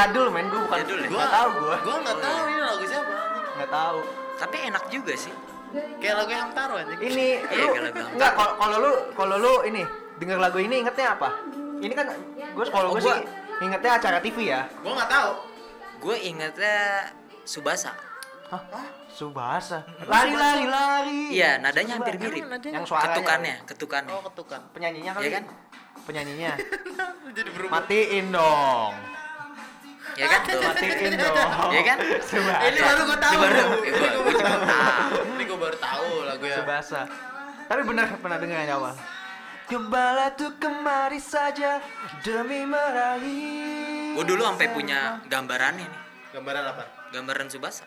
Jadul men gue bukan. Jadul ya? Gua nggak tahu gue. Gua nggak tahu ini lagu siapa. Nggak tahu. Tapi enak juga sih. Kayak lagu Hamtaro anjing. Ini Iya, gampang. enggak kalau kalau lu kalau lu ini denger lagu ini ingetnya apa? Ini kan gue kalau gue gua- sih ingetnya acara TV ya. Gua nggak tahu. Gue ingetnya Subasa. Hah? Subasa. Lari lari lari. Iya, nadanya hampir mirip. Yang suaranya. Ketukannya, ketukannya. Oh, ketukan. Penyanyinya kali. Iya kan? Penyanyinya. Jadi berubah. Matiin dong. Ya kan? Tuh. Matiin dong. Iya kan? Subasa. Ini baru gua tahu. Ini baru- Ini gua baru tahu. Ini gua baru tahu lagu ya. Subasa. Tapi bener pernah dengar yang awal. Kembali tuh kemari saja demi meraih. Gue dulu sampai punya gambarannya nih. Gambaran apa? Gambaran Subasa.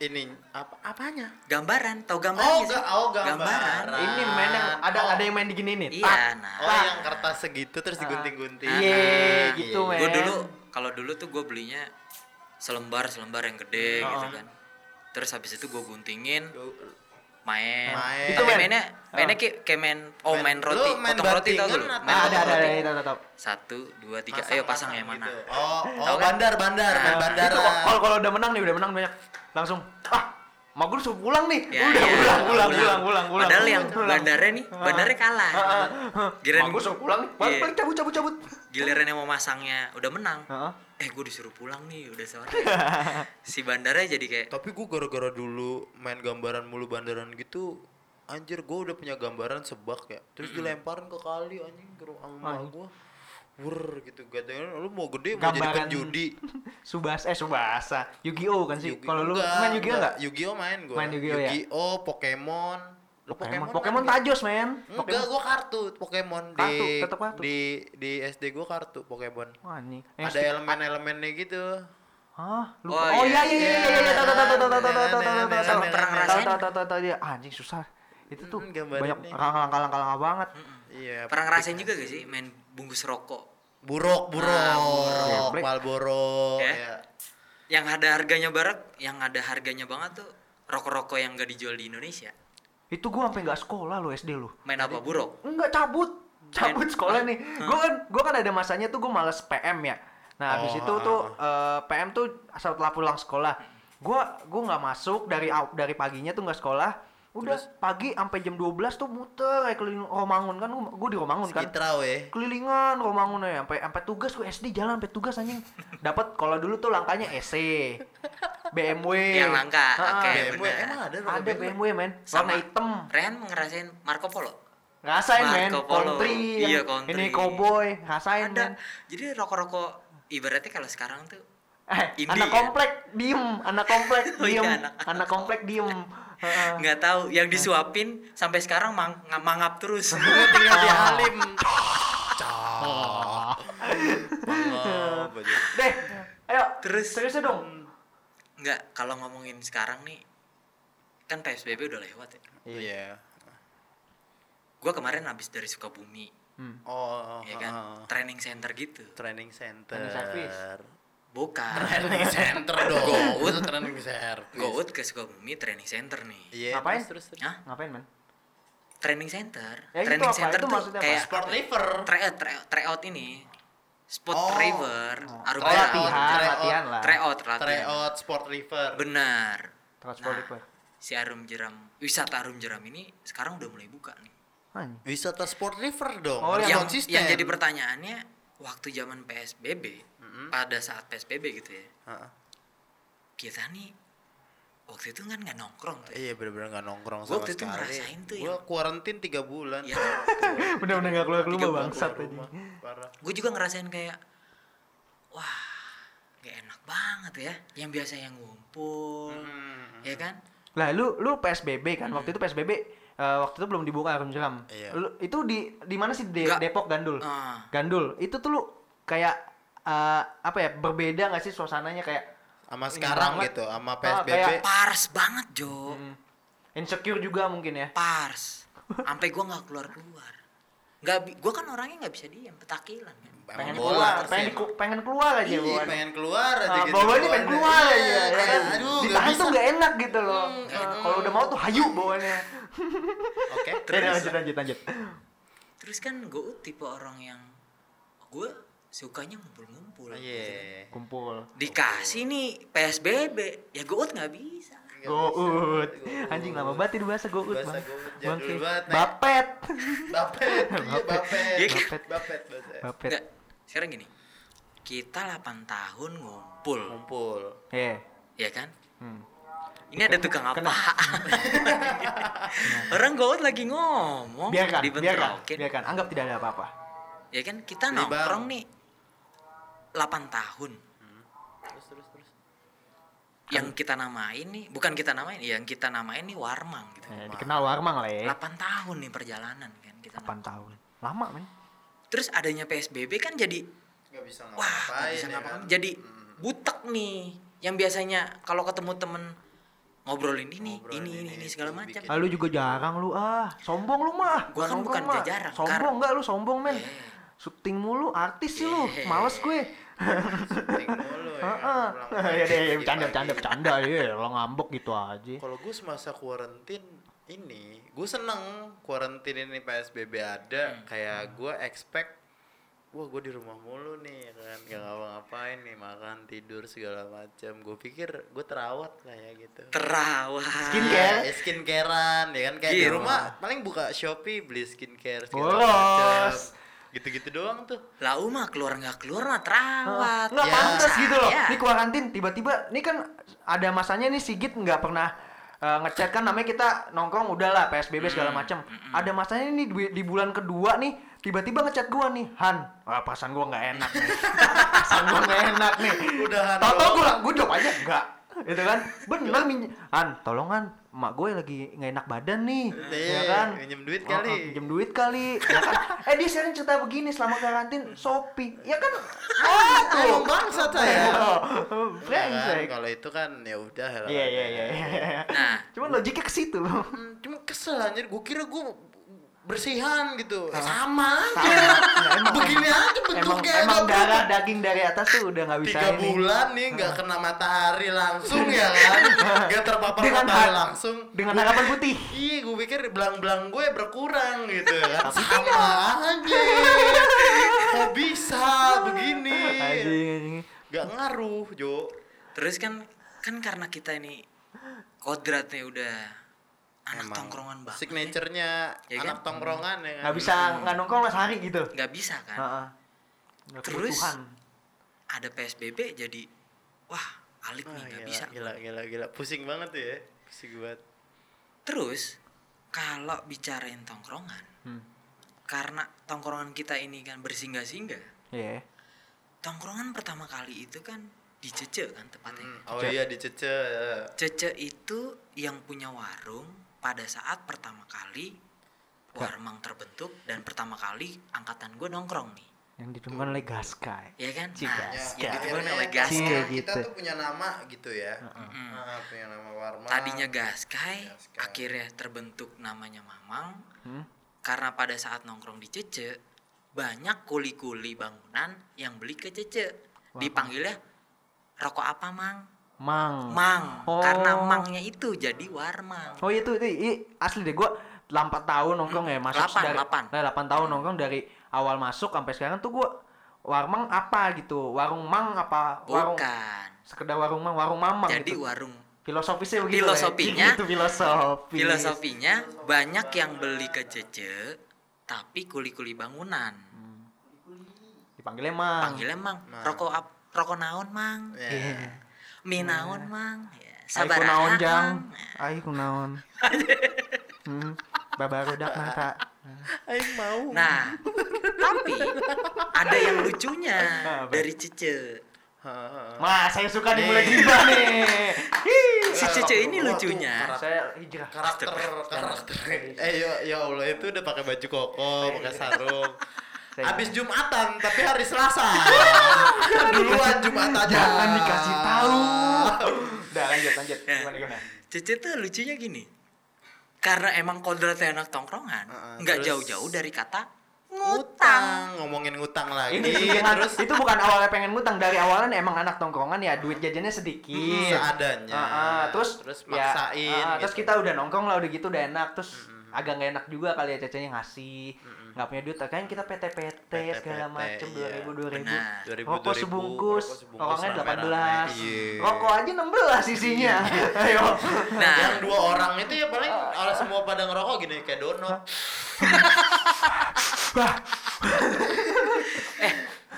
Ini apa apanya? Gambaran, tau Oh, gambarannya sih? ga, oh gambaran. Ini main yang ada Oh. ada yang main digini nih. Iya, nah. Oh, yang kertas segitu terus digunting-gunting. Iya, gitu, men. Gue dulu, kalau dulu tuh gue belinya selembar selembar yang gede gitu Oh. kan. Terus habis itu gue guntingin, main. Main. Itu Itu, men. mainnya, mainnya kayak, kayak main, oh Main- main lu roti, main potong roti tau bantingan lu? atau- Main ada ada roti. ada ada ada, ada. Satu, dua, tiga, ayo pasang yang mana? gitu. Oh, oh Tahu kan? bandar, bandar, Nah, main bandar. Itu kalau kalau udah menang nih udah menang banyak langsung ah mak gue suruh pulang nih Ya, udah iya, pulang pulang pulang pulang pulang Padahal yang Pulang. bandarnya nih, bandarnya kalah. Ah, ah, ah. Giliran- mak gue suruh pulang nih balik balik cabut cabut cabut Giliran yang mau masangnya udah menang. Heeh. Eh gue disuruh pulang nih, udah sore. si bandarnya jadi kayak Tapi gua gara-gara dulu main gambaran mulu bandaran gitu, anjir gua udah punya gambaran sebak ya. Terus dilemparin ke kali anjing ke rumah Anjing. Wur gitu katanya lu mau gede mau jadi Gambaran penjudi. Subasa eh Subasa Yu-Gi-Oh kan sih kalau lu main Yu-Gi-Oh enggak Yu-Gi-Oh main gua. Main Yu-Gi-Oh ya? Yu-Gi-Oh, Pokemon. Lu Pokemon main Pokemon nggak? tajos men Enggak, gua kartu Pokemon Kartu, di tetep kartu. di di SD gua kartu Pokemon. Wah, Ada elemen-elemennya gitu. Hah? Lupa. Oh, Oh, iya, iya iya iya iya iya tahu tahu tahu tahu tahu tahu tahu tahu tahu tahu Sama tahu pernah tahu ngerasain? tahu tahu tahu tahu dia anjing susah. Itu tuh Hmm, banyak langkah-langkah banget. Iya. pernah ngerasain juga gak sih main bungkus rokok Buruk, buruk, Ah, buruk. Malboro, Ya. ya. yang ada harganya barat, yang ada harganya banget tuh rokok-rokok yang gak dijual di Indonesia. Itu gua sampai nggak sekolah lo SD lu. Main apa buruk? Enggak cabut. Cabut Main- sekolah nih. Gua kan gua kan ada masanya tuh gua males PM ya. Nah, habis Oh, itu ah, tuh eh, PM tuh setelah pulang sekolah. Gua gua nggak masuk dari dari paginya tuh nggak sekolah. Udah pagi sampai jam 12 tuh muter kayak keliling Romangun kan gua, gua di Romangun kan. Skitra weh. kelilingan Romangun ya sampai sampai tugas gue SD jalan sampai tugas anjing dapat kalau dulu tuh langkahnya EC BMW Yang langka, oke. BMW bener. emang ada loh, ada BMW men Sama warna hitam Rehan ngerasain Marco Polo? ngerasain men Marco Polo. country Iya, country. ini cowboy ngerasain ada. men Jadi rokok-rokok ibaratnya kalau sekarang tuh eh Indie anak ya? komplek diem anak komplek Oh iya, diem anak- anak komplek diem. Nggak tahu yang disuapin sampai sekarang mang nga- mangap terus. Gue tinggal di Halim. Oh. Deh ayo Terus? serius dong Nggak, kalau ngomongin sekarang nih kan PSBB udah lewat ya. Iya. Gua kemarin habis dari Sukabumi, Hmm. Oh, ya kan? ah. Training center gitu. training center. Training service. Bukan. Training center dong. Itu training service. Gout ke Sukabumi training center nih. Iya. Ngapain? Terus, terus, terus. Hah? ngapain man Training center. Ya, itu training apa? center Itu tuh maksudnya apa? kayak Sport liver. tryout, tryout, tryout ini. Sport Oh. river, arum Oh, jeram. latihan Tryout. latihan lah Tryout, latihan. Tryout sport liver. Benar. transport Nah, liver. si Arum Jeram, wisata Arum Jeram ini sekarang udah mulai buka nih. Anjing. Wisata sport river dong. Oh, yang, konsisten. yang jadi pertanyaannya waktu zaman PSBB, pada saat PSBB gitu ya, Heeh. kita nih waktu itu kan nggak nongkrong tuh. ya. Iya bener-bener gak nongkrong sama waktu itu sekali. ngerasain tuh Gua yang- kuarantin 3 bulan. Ya, bener-bener gak keluar Tiga rumah bulan bangsat aja. Parah. gue juga ngerasain kayak, wah, gak enak banget ya. Yang biasa yang ngumpul, Hmm. ya kan? Lah lu lu PSBB kan waktu itu PSBB eh, waktu itu belum dibuka Arum Jeram. Iya. Lu, itu di di mana sih De- Nggak. Depok Gandul? Ah. Gandul. Itu tuh lu kayak eh, apa ya? Berbeda gak sih suasananya kayak Sama sekarang banget. gitu, sama Ah, PSBB. kayak- Pars banget Jo, hmm, insecure juga mungkin ya? pars. Sampai gue nggak keluar keluar. Nggak, gue kan orangnya nggak bisa diem, petakilan kan. Pengen bola keluar, terus pengen, ya. diku- pengen keluar aja Iya, bawaannya. pengen keluar aja Ah, gitu. bawaannya pengen keluar aja, Iya, ya kan? kayak, Aduh, Ditahan tuh gak enak gitu loh. Hmm. Kalau udah mau tuh hayu bawaannya. Oke. Ya, Terus? lanjut lanjut lanjut. Terus kan gue tipe orang yang gue sukanya ngumpul-ngumpul. Iya. kumpul Dikasih nih PSBB, ya gout nggak bisa. Gout. Anjing lama banget itu bahasa gout, Bahasa Bang. Nek. Bapet. Bapet, iya bapet. Iya kan? Bapet bahasa. Bapet. Nggak, sekarang gini. Kita 8 tahun ngumpul, Ngumpul. Eh. ya kan? Hmm. Ini ada tukang apa? Orang gout lagi ngomong, Biarkan, biarkan, biarkan. Anggap tidak ada apa-apa. Ya kan kita nongkrong bang. nih 8 tahun. Terus terus terus. Yang kita namain nih, bukan kita namain, yang kita namain nih warmang gitu. Eh, dikenal Warmang lah ya. 8 tahun nih perjalanan kan kita. 8 tahun. Lama, men. Terus adanya PSBB kan jadi Nggak bisa wah, nggak ngapain bisa ya ngapa-ngapain. kan? Jadi butek nih. Yang biasanya kalau ketemu temen ngobrolin ini, Ngobrolin ini, ini, ini, ini segala macam. bikin- Ah, lu juga jarang lu ah. Sombong lu mah. Gua kan bukan mah. jarang, Sombong enggak lu sombong, men. Eh. Syuting mulu artis sih lu. Eh. Males gue. Syuting mulu ya. Ya deh, pagi, bercanda pagi. bercanda bercanda ya, lo ngambek gitu aja. Kalau gue semasa kuarantin ini, gue seneng kuarantin ini PSBB ada. Kayak gue expect, wah gue di rumah mulu nih ya kan, gak ngapa-ngapain nih, makan, tidur segala macam. Gue pikir gue terawat lah ya gitu. Terawat. Skincare. Ya, skincarean ya kan kayak di Iya. rumah paling buka Shopee beli skincare segala macam. Gitu-gitu doang tuh. Lah umah keluar nggak keluar mah terawat. Nggak Ya. pantas gitu loh. Saya. Ini kuarantin tiba-tiba ini kan ada masanya nih Sigit nggak pernah eh, ngechat kan namanya kita nongkrong udahlah PSBB segala macam. Ada masanya nih di, di bulan kedua nih tiba-tiba ngechat gua nih Han wah perasaan gua nggak enak nih perasaan gua nggak enak nih Udahan tau tau gua gua jawab aja enggak gitu kan bener min Han tolong Han emak gue lagi nggak enak badan nih ya Iya, kan minjem duit Oh, kali. oh, minjem duit kali ya kan eh dia sering cerita begini selama karantin Shopee ya kan oh tuh Emang bangsat saya. Oh, Ya kan, brengsek. kalau itu kan ya udah lah. Iya iya iya. iya. Nah, Cuman logiknya ke situ. Hmm, cuma kesel anjir, gue kira gue bersihan gitu. Ah. Sama aja. Nah, emang- Begini aja Emang bentuknya emang nggak darah daging dari atas tuh udah nggak bisa tiga ini. bulan nih nggak kena matahari langsung ya kan nggak terpapar Dengan matahari ha- langsung Dengan harapan putih. iya gue pikir belang-belang gue berkurang gitu kan sama aja kok bisa begini Anjing anjing. nggak ngaruh Jo terus kan kan karena kita ini kodratnya udah anak Emang tongkrongan banget. signaturenya Ya anak kan? tongkrongan ya kan Nggak bisa nggak nongkrong lah sehari gitu. nggak bisa kan? Heeh. Nggak Terus? kebutuhan. Ada PSBB jadi wah alik nih nggak gila, bisa. gila gila gila pusing banget tuh ya pusing banget Terus kalau bicarain tongkrongan, Hmm. karena tongkrongan kita ini kan bersinggah-singgah, Iya. tongkrongan pertama kali itu kan di Cece kan tepatnya. Hmm, oh Cece. iya dicece Cece itu yang punya warung pada saat pertama kali warmang terbentuk dan pertama kali angkatan gue nongkrong nih, Yang ditemukan oleh Gaskai. ya kan? Cika. Nah, Ya, yang akhirnya ditemukan oleh Cie, Gaskai. kita gitu. tuh punya nama gitu ya Mm-mm. Ah, punya nama Warma Tadinya Gaskai, Gaskai. akhirnya terbentuk namanya Mamang Hmm? karena pada saat nongkrong di Cece banyak kuli-kuli bangunan yang beli ke Cece. Dipanggilnya rokok apa, Mang? Mang. Mang. Oh. Karena mangnya itu jadi warmang. Oh itu itu i- asli deh gua 8 tahun nongkrong ya masuk Delapan, dari delapan. Nah, 8 tahun nongkrong dari awal masuk sampai sekarang tuh gua warmang apa gitu warung mang apa warung Bukan. sekedar warung mang warung mamang Jadi gitu. warung filosofisnya begitu Filosofinya- ya. gitu filosofi filosofinya banyak yang beli ke Cece tapi kuli-kuli bangunan. dipanggilnya mang Panggilnya Mang. Mang. Rokok rokok naon, Mang? Ya. Iya. Mie naon, Mang? Ya, Ai kunaon jang. Ai kunaon. Hmm babarudak mata Aing mau. Nah, tapi ada yang lucunya dari Cece. Heeh. mas saya suka dimulai gibah nih. Hi. Si Cece ini lucunya. karakter- saya hijrah. karakter. Karakter. Eh ya, ya Allah itu udah pakai baju koko pakai sarung habis jumatan tapi hari selasa. Duluan jumat aja jangan dikasih tahu. Udah lanjut lanjut. Ya. gimana gimana? Cece tuh lucunya gini. Karena emang kodratnya anak tongkrongan, nggak terus- jauh-jauh dari kata ngutang. ngutang. Ngomongin ngutang lagi. Ini terus? itu bukan awalnya pengen ngutang. Dari awalnya emang anak tongkrongan ya duit jajannya sedikit. Hmm, seadanya. Ah, ah, terus terus ya, maksain ah, terus gitu. kita udah nongkrong lah udah gitu udah enak. Terus agak nggak enak juga kali ya cecenya ngasih nggak punya duit. Kan kita PT-PT segala PT, macem iya. dua ribu dua ribu. Benar. 2000, rokok 2000, sebungkus rokok sebungkus orangnya delapan belas. Iya. rokok aja enam belas isinya. Ayo. Nah, yang dua orang itu ya paling orang semua pada ngerokok gini kayak donut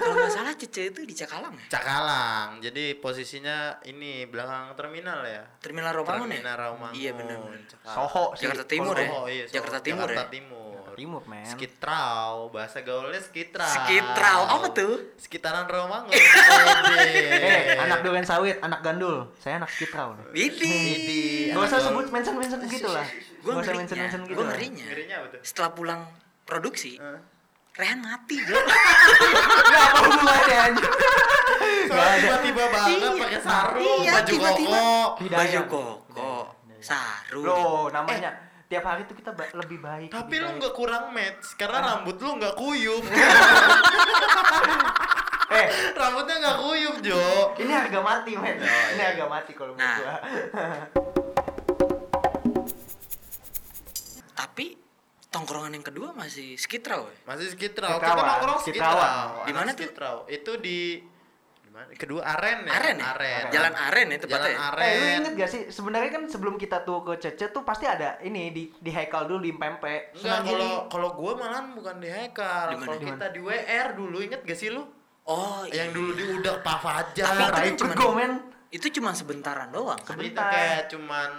kalau nggak salah Cece itu di Cakalang ya? Cakalang jadi posisinya ini belakang terminal ya Terminal Romangun ya? terminal Rawamangun Iya benar. Soho sih Jakarta Timur ya? Soho, iya, Soho. Jakarta Timur Jakarta ya? Timur timur men Skitrau, bahasa gaulnya skitrau. Skitrau, apa tuh? Sekitaran Romangun. eh anak durian sawit anak gandul saya anak skitrau nih Ini. Idi. Gak usah sebut mention mention gitu lah Gue Gak usah ngerinya, mention mention gitu gue ngerinya. Ngerinya apa tuh? Setelah pulang produksi? Rehan mati bro. Gak apa hubungannya anjir Soalnya tiba-tiba banget Iya. pakai sarung, Iya, baju tiba-tiba. koko. Baju koko, sarung. Loh namanya tiap hari tuh kita ba- lebih baik Tapi lebih lu baik. nggak kurang match karena rambut lu nggak kuyup. Eh Rambutnya nggak kuyup, Jo. ini harga mati men Oh, ini iya. harga mati kalau menurut Nah. gua Tapi tongkrongan yang kedua masih skitrau ya? Masih skitrau. Kita nongkrong skitrau. Di mana tuh? Skitrau. Itu di di mana? Kedua Aren ya? Aren ya? Aren. Jalan Aren ya Jalan tepatnya. ya? Aren. Eh lu inget gak sih sebenarnya kan sebelum kita tuh ke Cece tuh pasti ada ini di di Haikal dulu di Pempe Enggak, kalau kalau gua malahan bukan di Haikal. Kalau Di kita di WR dulu inget gak sih lu? Oh, Yang iya. dulu di Udak Pak Fajar. Tapi itu kan men Itu cuma sebentaran doang kan? itu Sebentar. kayak cuman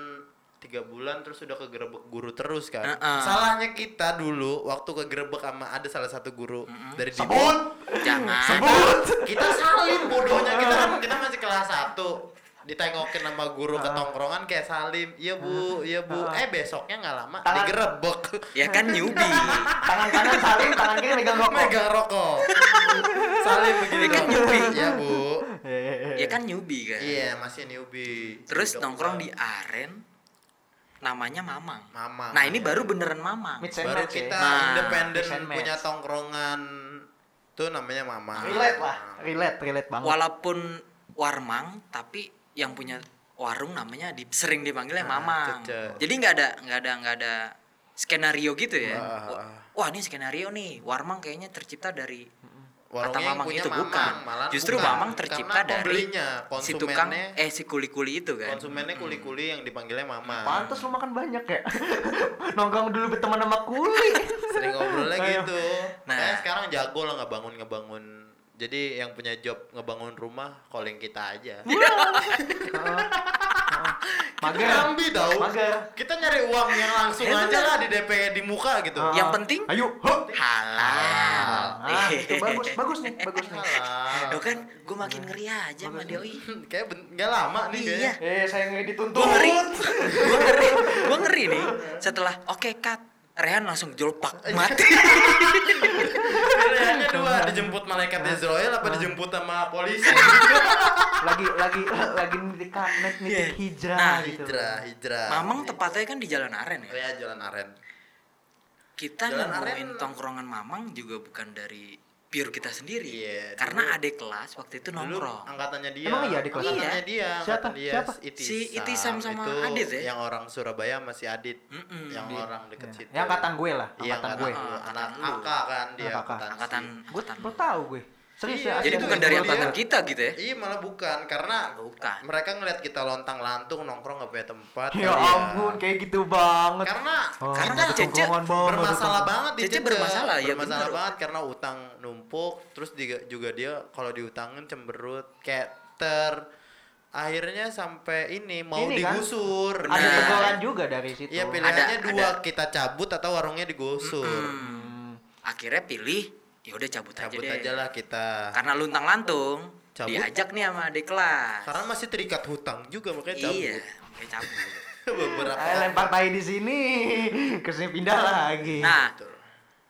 tiga bulan terus udah kegerebek guru terus kan? Heeh. salahnya kita dulu waktu kegerebek sama ada salah satu guru dari di sebut Jangan. sebut kita salim bodohnya. Kita kan kita masih kelas 1 ditengokin sama guru ke tongkrongan kayak salim. Iya bu iya bu. Eh besoknya nggak lama Tangan- digerebek. Ya kan newbie. tangan kanan saling tangan kiri megang rokok. Megang rokok. Salim begini Dia kan newbie. iya bu. Ya kan newbie kan. iya masih newbie. Terus nongkrong pulang. di Aren namanya Mamang. Mamang. Nah, ini baru beneran Mamang. Baru match ya. kita Nah, independen punya tongkrongan tuh namanya mama relate lah relate relate banget Walaupun warmang tapi yang punya warung namanya di, sering dipanggilnya Ah, Mamang. cece. Jadi nggak ada nggak ada nggak ada skenario gitu ya. Wah. Wah, wah, ini skenario nih. Warmang kayaknya tercipta dari warungnya yang Mamang punya itu Mamang, bukan. malah Justru bukan. Mamang tercipta Karena dari si tukang konsumennya- eh si kuli-kuli itu kan. konsumennya kuli-kuli yang dipanggilnya mama pantes lu makan banyak ya? Nongkrong dulu berteman sama kuli. Sering ngobrolnya gitu. Nah. nah sekarang jago lah ngebangun ngebangun. Jadi yang punya job ngebangun rumah calling kita aja mager kita ambil tau mager kita nyari uang yang langsung aja lah di DP di muka gitu Ah. Yang penting ayo hup. halal. ah itu bagus bagus nih bagus nih Salah. Lo kan gue makin ngeri aja sama Doi. kayak ben- nggak lama nih Iya. eh saya ngeri dituntut Gue ngeri. Gue ngeri. Gue ngeri nih. Setelah oke cut. Rehan langsung jolpak mati. pilihannya dua dijemput malaikat Israel apa dijemput sama polisi? Lagi lagi lagi nitik nitik Iya. hijrah Nah, gitu. hijrah hijrah. Mamang tepatnya kan di Jalan Aren oh ya. ya jalan aren. Kita Jalan nemuin Aren- tongkrongan Mamang juga bukan dari pure kita sendiri. Iya, Karena adik kelas waktu itu dulu nongkrong. angkatannya dia Emang iya di kelas? angkatannya Iya. dia Siapa? dia Siapa? Itisam. Si Itisam sama itu Adit ya? yang orang Surabaya masih Adit Mm-mm. yang Di- orang deket Ya. situ yang angkatan gue lah iya angkatan angkatan gue anak. AK kan dia. Angkatan gue angkatan. baru tahu gue serius Iya, ya Jadi bukan dari angkatan kita gitu ya. iya malah bukan. Karena Bukan. mereka ngeliat kita lontang lantung nongkrong gak punya tempat. Ya kali ampun kayak gitu banget. Karena Oh, Karena Cece bermasalah banget di Cece bermasalah, ya bermasalah bener. banget karena utang numpuk terus juga, juga dia kalau diutangin cemberut kayak ter akhirnya sampai ini mau Ini kan, digusur. Tongkrongan. ada teguran juga dari situ. Iya pilihannya Ada- dua ada. kita cabut atau warungnya digusur. Hmm. Akhirnya pilih ya udah cabut, cabut aja deh. aja lah kita Karena luntang lantung Cabut. diajak nih sama adik kelas. karena masih terikat hutang juga makanya cabut Iya, makanya cabut. beberapa Ayo lempar tai di sini ke sini pindah lagi Nah, Betul.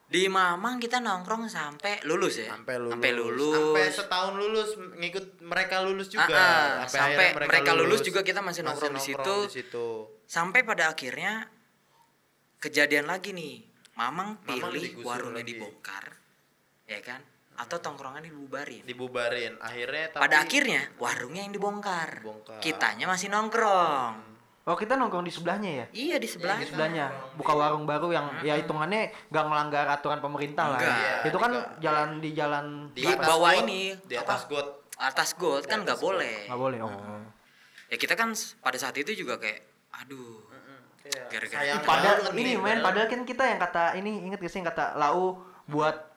di Mamang kita nongkrong sampai lulus ya. sampai lulus Sampai lulus. sampai setahun lulus ngikut mereka lulus juga Ah, ah, sampai akhirnya mereka lulus juga kita masih nongkrong di situ. di situ. Sampai pada akhirnya kejadian lagi nih. Mamang Mamang pilih warungnya lagi. dibongkar. Ya kan? Atau tongkrongan dibubarin. dibubarin akhirnya tapi Pada akhirnya warungnya yang dibongkar. Dibongkar. Kitanya masih nongkrong. Oh kita nongkrong di sebelahnya ya? Iya di sebelah. Di sebelahnya buka warung baru yang ya hitungannya nggak melanggar aturan pemerintah lah. Enggak. Ya. Itu kan Enggak. jalan di jalan Di bawah got, ini, di apa? atas got. Atas gold kan nggak boleh. nggak boleh. Oh. Ya kita kan pada saat itu juga kayak, aduh. Iya. Gara-gara- Sayang Padahal banget ini men, padahal- padahal kan kita yang kata ini inget gak sih yang kata lau buat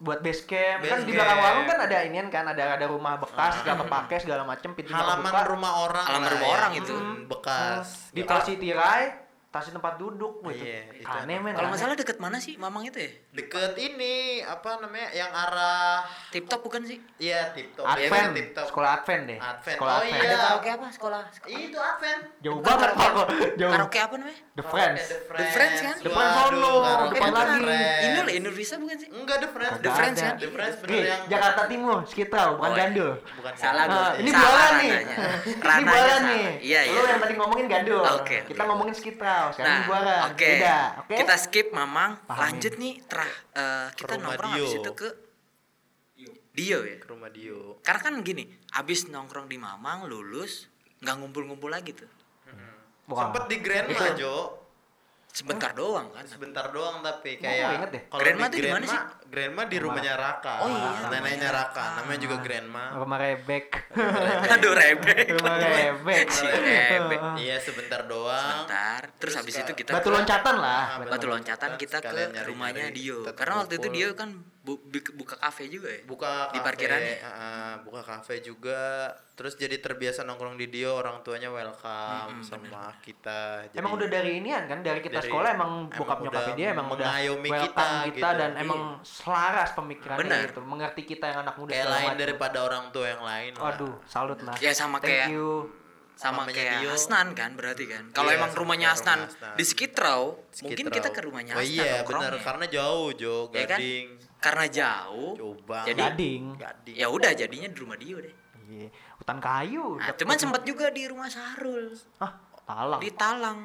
buat base camp kan Base di belakang camp. warung kan ada inian kan ada ada rumah bekas nggak kepake segala macem pintu halaman buka. rumah orang Halaman rumah ya. orang itu. Hmm, bekas di Nggak kasih tirai kasih tempat duduk gitu. Iya, itu aneh men Kalau aneh. nggak salah deket mana sih Mamang itu ya? deket ini apa namanya yang arah Tip top bukan sih? iya tip top Advent, tip top sekolah Advent deh. Advent. Sekolah Oh, Advent. iya. Ada karaoke apa sekolah? itu Advent Jauh banget karaoke. kok. Jauh. Karaoke apa namanya? The Friends. The The Friends kan? Depan Waduh, sono, karaoke depan The lagi. Friends. Inul Indonesia bukan sih? enggak The Friends The Friends kan? The Friends bener Nih, yang Jakarta Timur, Skitrau, bukan Oh, iya. Gandul. bukan Salah ini bualan nih. ini salah. nih. Iya, Lu iya. yang tadi ngomongin Gandul. Oke, Kita ngomongin Sekarang Nah, oke. Beda, oke? Kita skip Mamang, Pahamin. lanjut nih terah eh, kita nongkrong Dio. habis itu ke Dio ya. ke rumah Dio Karena kan gini, abis nongkrong di Mamang lulus nggak ngumpul-ngumpul lagi tuh. Wah. sempet di Grandma Jo Sebentar doang kan. sebentar doang tapi kayak deh. kalau Grandma di tuh di mana Grandma sih? Grandma di rumahnya Raka Oh iya, neneknya Raka namanya juga Grandma Rumah rebek. Aduh rebek. Rumah rebek. Rebek. iya sebentar doang Sebentar. Terus habis itu kita Batu loncatan lah. Ah, batu loncatan kita ke rumahnya Dio. Karena waktu itu. Dio kan bu- bu- buka kafe juga ya. buka di kafe, parkirannya. ah, buka kafe juga terus jadi terbiasa nongkrong di Dio orang tuanya welcome sama kita Jadi- Emang udah dari inian kan dari kita Dari- sekolah emang bokap nyokapnya udah dia emang udah mengayomi welcome kita kita, gitu. dan emang selaras pemikirannya gitu mengerti kita yang anak muda kayak lain macam. daripada orang tua yang lain lah. Waduh, salut lah. Ya, sama Thank kayak- you. sama Mamanya kayak Dio. Hasnan kan berarti kan. Kalau Iya, emang rumahnya Hasnan rumah di Skitrau, mungkin kita ke rumahnya oh Hasnan. iya nongkrongnya. benar karena jauh Jo Ya kan? Gading Karena jauh. coba Jadi- Gading. Gading Ya udah jadinya di rumah Dio deh. Iya, hutan kayu. Nah, cuman sempat juga di rumah Sarul. ah, talang. Di Talang.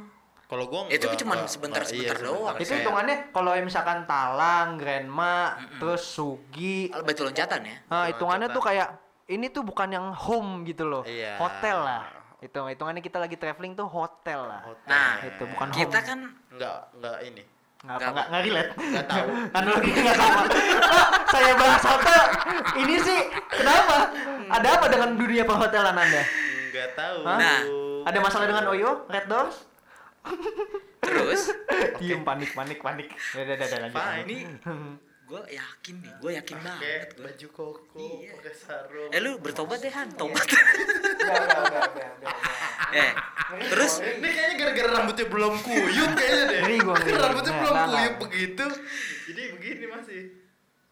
Kalau gua Itu enggak, cuman enggak- sebentar-sebentar iya, doang. itu hitungannya kalau misalkan Talang, Grandma, terus Sugi, batu loncatan ya. nah, Loncatan. hitungannya tuh kayak ini tuh bukan yang home gitu loh, Iya. hotel lah. Itu hitungannya kita lagi traveling tuh hotel lah. Hotel. Nah, itu bukan Kita home. kan enggak enggak ini Nggak apa Nggak nggak nggak relate. Nggak tahu. Analogi nggak sama. Saya bahas hotel. Ini sih kenapa? Ada apa dengan dunia perhotelan Anda? enggak tahu Hah? Nah, Ada masalah dengan Oyo, Red Doors? Terus Diem panik panik panik. Udah udah udah lanjut. Fine. ini gue yakin nih, gue yakin pakai banget gue. baju koko Iya. pakai sarung Eh lu bertobat deh Han, tobat. Udah. eh, terus ini kayaknya gara-gara rambutnya belum kuyup kayaknya deh Ngeri gua, ngeri. rambutnya Nah, belum nah, nah. kuyup begitu jadi begini masih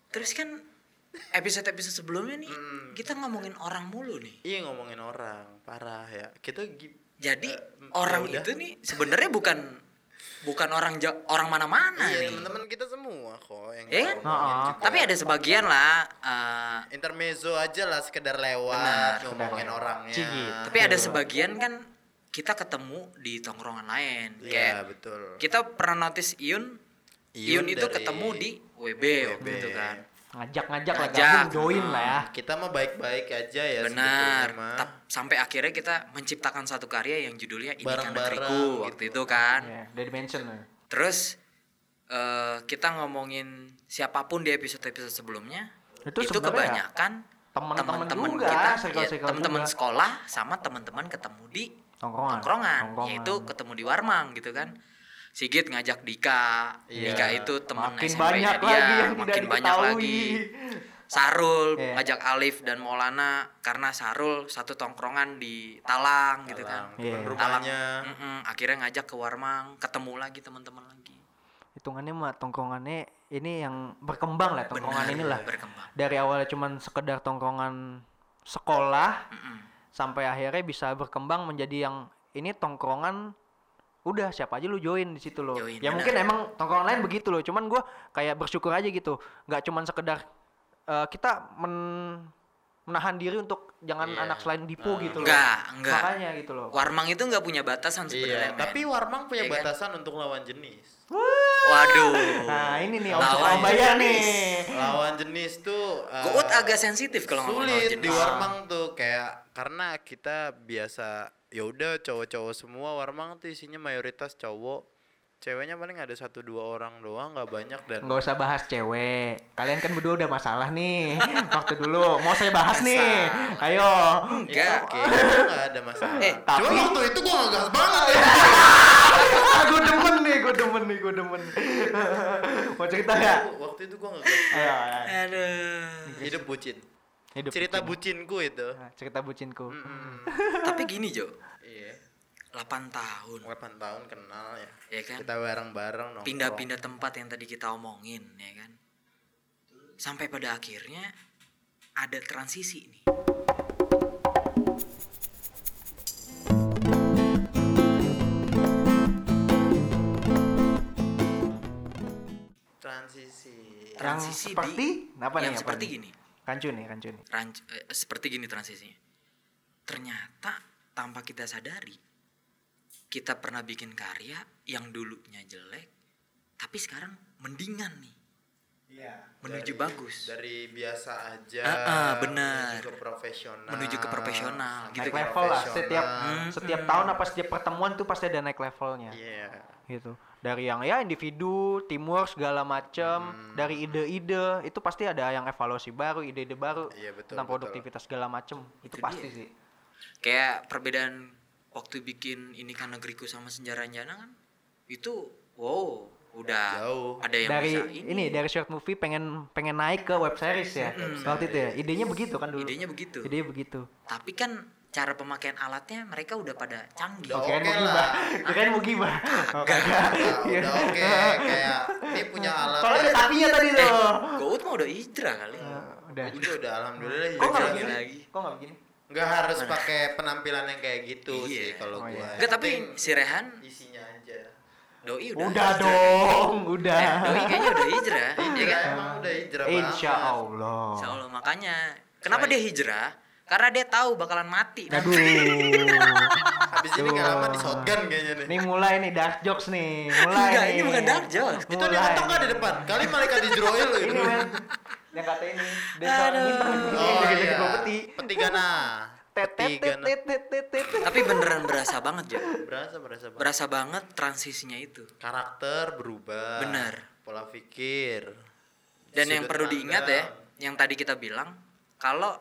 terus kan episode-episode sebelumnya nih Hmm. kita ngomongin orang mulu nih. iya ngomongin orang parah ya kita Jadi Eh, orang ya udah. itu nih sebenarnya bukan bukan orang Ja- orang mana-mana iya nih. teman-teman kita semua kok yang kan? Heeh. juga. Tapi ada sebagian lah eh, intermezzo aja lah sekedar lewat Benar. ngomongin Sekedar orangnya cigit. tapi ada sebagian kan kita ketemu di tongkrongan lain. iya Kayak betul kita pernah notice Iun Iun, Iun itu ketemu di WB, WB. itu kan. Ngajak-ngajak lah Ngajak. gabung join lah ya. kita mah baik-baik aja ya Benar. sampai akhirnya kita menciptakan satu karya yang judulnya Ini Kan Bareng-bareng Negeriku waktu gitu. itu kan. Iya, udah dimention lah. Terus eh, kita ngomongin siapa pun di episode-episode sebelumnya Itu kebanyakan teman-teman kita, ya, teman-teman sekolah sama teman-teman ketemu di Tongkrongan. tongkrongan, Tongkrongan. yaitu ketemu di Warmang gitu kan. Sigit ngajak Dika, Iya. Dika itu teman Makin SMP-nya banyak dia, lagi yang makin banyak diketahui. lagi. Sarul Iya. ngajak Alif dan Maulana karena Sarul satu tongkrongan di Talang, gitu kan. Talang, Iya. teman Talang, rumahnya mm-mm, akhirnya ngajak ke Warmang, ketemu lagi teman-teman lagi. Hitungannya mah tongkrongannya ini yang berkembang lah tongkrongan Benar, inilah. berkembang. Dari awalnya cuman sekedar tongkrongan sekolah Mm-mm. sampai akhirnya bisa berkembang menjadi yang ini tongkrongan udah siapa aja lu join di situ loh. Join, ya mungkin emang tongkrongan lain begitu loh. Cuman gua kayak bersyukur aja gitu. nggak cuman sekedar eh, kita men- menahan diri untuk jangan Iya. anak selain Dipo Nah. gitu loh. Enggak, enggak. Makanya gitu loh. Warmang itu nggak punya batasan sebenarnya. iya men. tapi Warmang punya Iya kan? batasan untuk lawan jenis Waduh. Nah, ini nih Lawan Om Om Bayar nih. lawan jenis tuh uh, agak sensitif kalau ngomong lawan sulit jenis. di Warmang tuh kayak karena kita biasa ya udah cowok-cowok semua Warmang tuh isinya mayoritas cowok ceweknya paling ada satu dua orang doang nggak banyak dan Nggak usah bahas cewek. Kalian kan berdua udah masalah nih. Waktu dulu mau saya bahas nih. Ayo. Enggak. oke nggak ada masalah Eh, cuma tapi- waktu itu gua nggak gas banget ya Ah, gue demen nih, gue demen nih, gue demen. mau cerita nggak? waktu itu gua nggak gas Ayo, ayo. Aduh. hidup bucin Hidup cerita bucin. bucinku itu Nah, cerita bucinku. Mm-mm. Tapi gini Jo, iya 8 tahun 8 tahun kenal ya ya kan. kita bareng-bareng. Pindah-pindah tempat yang tadi kita omongin ya kan. Sampai pada akhirnya ada transisi nih. transisi Yang Transisi seperti apa nih? yang apa seperti nih? gini. Kancu nih, kancu nih. Ranc- eh, seperti gini transisinya. Ternyata tanpa kita sadari kita pernah bikin karya yang dulunya jelek tapi sekarang mendingan nih. Menuju Dari- bagus. dari biasa aja Ah, ah, benar. menuju ke profesional Menuju ke profesional, gitu Naik level lah. Setiap Hmm. setiap tahun apa setiap pertemuan tuh pasti ada naik levelnya. iya gitu dari yang ya individu teamwork segala macem Hmm. dari ide-ide itu pasti ada yang evaluasi baru ide-ide baru Iya, betul, tentang betul. produktivitas segala macem itu, Itu pasti dia. sih Kayak perbedaan waktu bikin ini kan negeriku sama senjata Ranjana kan itu wow udah Jauh. ada yang dari bisa ini. dari short movie pengen pengen naik ke web series ya waktu itu ya. Idenya begitu kan dulu. Idenya begitu. Idenya begitu. Tapi kan cara pemakaian alatnya mereka udah pada canggih. Udah oke mau lah. kirain mau gibah. Oh, kagak. Nah, Iya. udah oke. Kayak ini punya alat soalnya ada ya. tapinya tadi tuh. Goat mah udah hijrah kali. Eh, udah. Gua juga udah alhamdulillah kok nggak begini? Lagi. kok nggak begini? Nggak harus pakai penampilan yang kayak gitu Iya. sih kalau Oh, gua. iya. Enggak tapi Penting si Rehan isinya aja doi udah udah hijrah. dong udah Eh, doi kayaknya udah hijrah ya Iya kan emang udah hijrah insya banget. Allah Insya Allah makanya kenapa dia hijrah karena dia tahu bakalan mati Aduh. habis ini nggak lama di shotgun kayaknya nih Nih mulai nih dark jokes nih. Mulai. Enggak, ini bukan dark jokes. itu dia ngetok nggak di depan kali malaikat di Jroil Ini gitu men. Yang kata ini. Desa Aduh. ngintang oh iya peti. peti gana Tapi beneran berasa banget Jo berasa berasa banget. berasa banget transisinya itu karakter berubah Bener. pola pikir dan yang perlu diingat ya yang tadi kita bilang kalau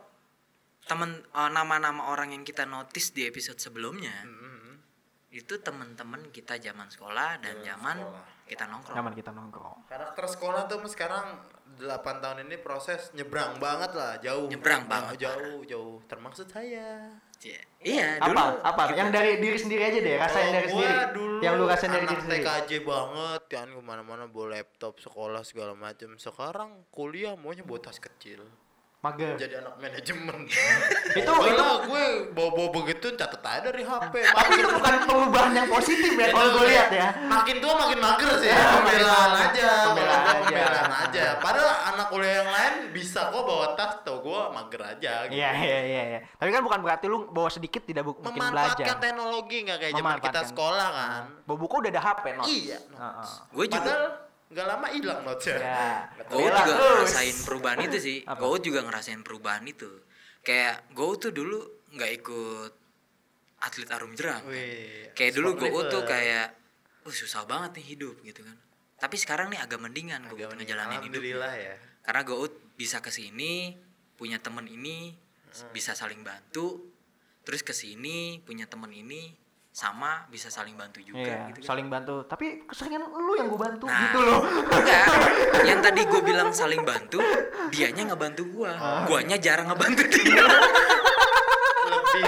temen eh, nama-nama orang yang kita notice di episode sebelumnya Mm-mm. itu teman-teman kita zaman sekolah dan zaman sekolah. kita nongkrong Nyaman kita nongkrong. karakter sekolah tuh sekarang 8 tahun ini proses nyebrang banget lah jauh Nyebrang Jauh, banget, jauh jauh termaksud saya Iya. iya dulu Apa? Apa? Yang dari diri sendiri aja deh, rasain Kalau dari gua sendiri. dulu Yang lu rasain dari diri sendiri. TKJ banget kan ke mana-mana bawa laptop sekolah segala macam sekarang kuliah maunya bawa tas kecil Mager. jadi anak manajemen Itu Enggak itu gue bawa-bawa begitu catet aja dari HP tapi itu bukan perubahan yang positif ya kalau gue lihat ya. makin tua makin mager sih Ya, pembelaan aja pembelaan aja. pembelaan aja padahal anak kuliah yang lain bisa kok bawa tas tuh gue mager aja gitu. Iya iya iya iya. Tapi kan bukan berarti lu bawa sedikit tidak bu- mungkin memanfaatkan belajar. teknologi nggak kayak zaman kita Memanfaatkan. sekolah kan Bawa buku udah ada HP, Not. iya Heeh. gue juga padahal nggak lama hilang notesnya Ya. Gue juga terus. ngerasain perubahan itu sih. Gue juga ngerasain perubahan itu. Kayak gue tuh dulu nggak ikut atlet arum jeram. kan. Kayak dulu gue tuh kayak, uh susah banget nih hidup gitu kan. Tapi sekarang nih agak mendingan gue ngejalanin hidup. alhamdulillah ya Karena gue bisa ke sini punya temen ini bisa saling bantu. Terus ke sini punya temen ini sama bisa saling bantu juga Iya, gitu kan. saling bantu. Tapi keseringan lu yang gue bantu Nah. gitu loh. Enggak, yang tadi gue bilang saling bantu, dianya ngebantu gua, guanya jarang ngebantu dia. lebih.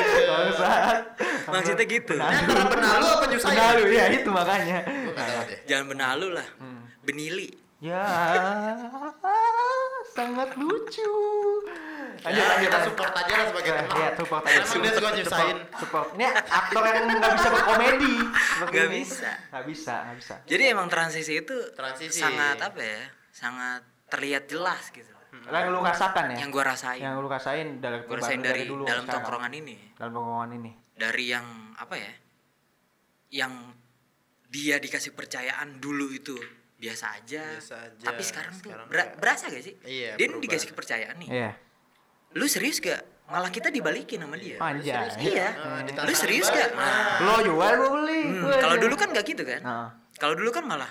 Maksudnya gitu. Antara benalu apa nyusahin Benalu ya itu makanya. gue Jangan benalu lah, benili. Ya, sangat lucu. Lanjut, ya, lanjut, kita lanjut. support aja lah sebagai Ya, teman Iya, support aja. emang dia suka nyusahin Support, support. Ini aktor yang nggak bisa berkomedi. Nggak bisa. Nggak bisa, nggak bisa. Jadi emang transisi itu Transisi. sangat apa ya? Sangat terlihat jelas gitu. Yang lu rasakan ya? Yang gua rasain, Yang lu rasain dari gua rasain dari, dulu dalam sekarang. tongkrongan ini, Dalam tongkrongan ini. dari yang apa ya? Yang dia dikasih percayaan dulu itu biasa aja. Biasa aja, Tapi sekarang, sekarang tuh berasa gak sih? Iya, Dia dikasih kepercayaan nih. Iya. Lu serius gak malah kita dibalikin sama dia. Anjay. Iya. Ah, Lu serius gak? Nah, Lo jual gue beli. hmm, kalau dulu kan nggak gitu kan? Nah, Kalau dulu kan malah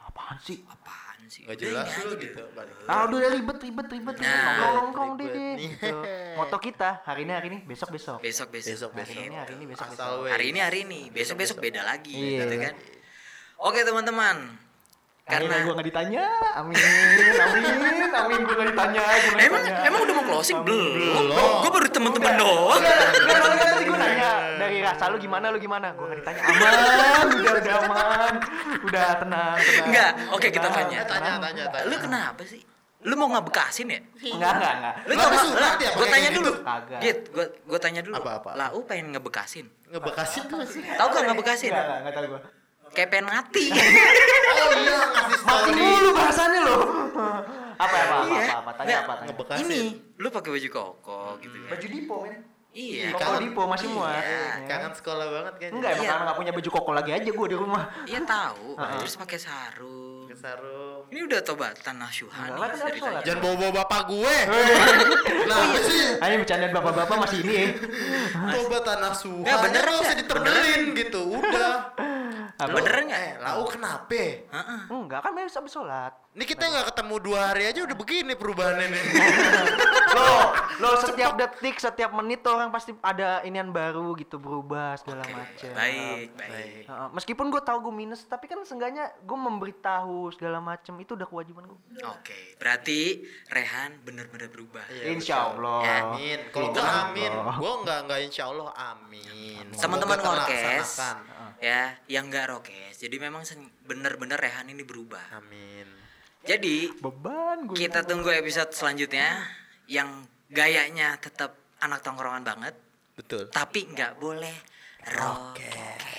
apaan sih? apaan sih? Gak jelas lu gitu. balik. Ah udah ribet ribet ribet Nah. nongkrong nongkrong deh deh. Gitu. Moto kita hari ini hari ini besok besok. Besok besok. Besok Hari besok. ini hari ini besok besok. Hari ini hari ini, besok besok beda lagi, Iya. gitu kan? Oke teman-teman, Karena gue nggak ditanya, amin, amin, amin gue nggak ditanya. gua nggak emang ditanya. emang udah mau closing belum? Belum. Gue baru temen-temen doang. Enggak, enggak, soalnya kan tadi gue nanya dari rasa lu gimana lu gimana? Gue nggak ditanya. Aman, udah udah aman, udah tenang tenang. Enggak, oke, kita tanya. Tanya, tanya, tanya. Lu kenapa sih? Lu mau ngebekasin ya? Enggak enggak enggak. Lu tau gak? ya Gue tanya dulu. gitu? Kagak. Git, gue gue tanya dulu. Apa-apa? Lah, lu pengen ngebekasin? Ngebekasin tuh sih. Tahu gak ngebekasin? Enggak enggak enggak tahu gue. Kayak pengen mati. Oh iya ngasih Mati mulu bahasannya lo. apa apa apa Iya. apa, apa tanya apa tanya. Ngebekasin. Ini, lu pakai baju koko gitu kan? Baju dipo men. Iya. Koko kangen. dipo masih muat. Iya. ya. Kangen sekolah banget kayaknya. Enggak emang Iya. karena nggak punya baju koko lagi aja gue di rumah. Iya tahu. Terus pakai sarung. Ke sarung. Ini udah tobatan nih kan. Jangan bawa-bawa bapak gue. Nah, apa sih? Ah, ini bercandaan bapak-bapak masih ini ya. Tobat tanah suhan. Ya, nggak usah nggak? ditemenin gitu. Udah. Apa? Beneran nggak? Eh, lau kenapa? Heeh. Enggak kan habis habis sholat. Ini kita nggak ketemu dua hari aja udah begini perubahannya nih. Lo, lo setiap detik, setiap menit tuh orang pasti ada inian baru gitu berubah segala Oke, macam. Baik, baik. Heeh, meskipun gue tahu gue minus, tapi kan seenggaknya gue memberitahu segala macam itu udah kewajiban gue. Oke, berarti Rehan bener-bener berubah. Iya, Insya Allah. Ya, Amin. Kalau gua amin, gua nggak nggak insya Allah amin. Teman-teman Orkes, ya, yang nggak rokes. Jadi memang bener-bener Rehan ini berubah. Amin. Jadi Beban gue. kita tunggu episode selanjutnya yang gayanya tetap anak tongkrongan banget, Betul. tapi nggak boleh rokes.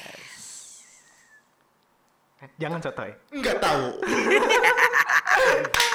Jangan sotoy. Nggak tahu.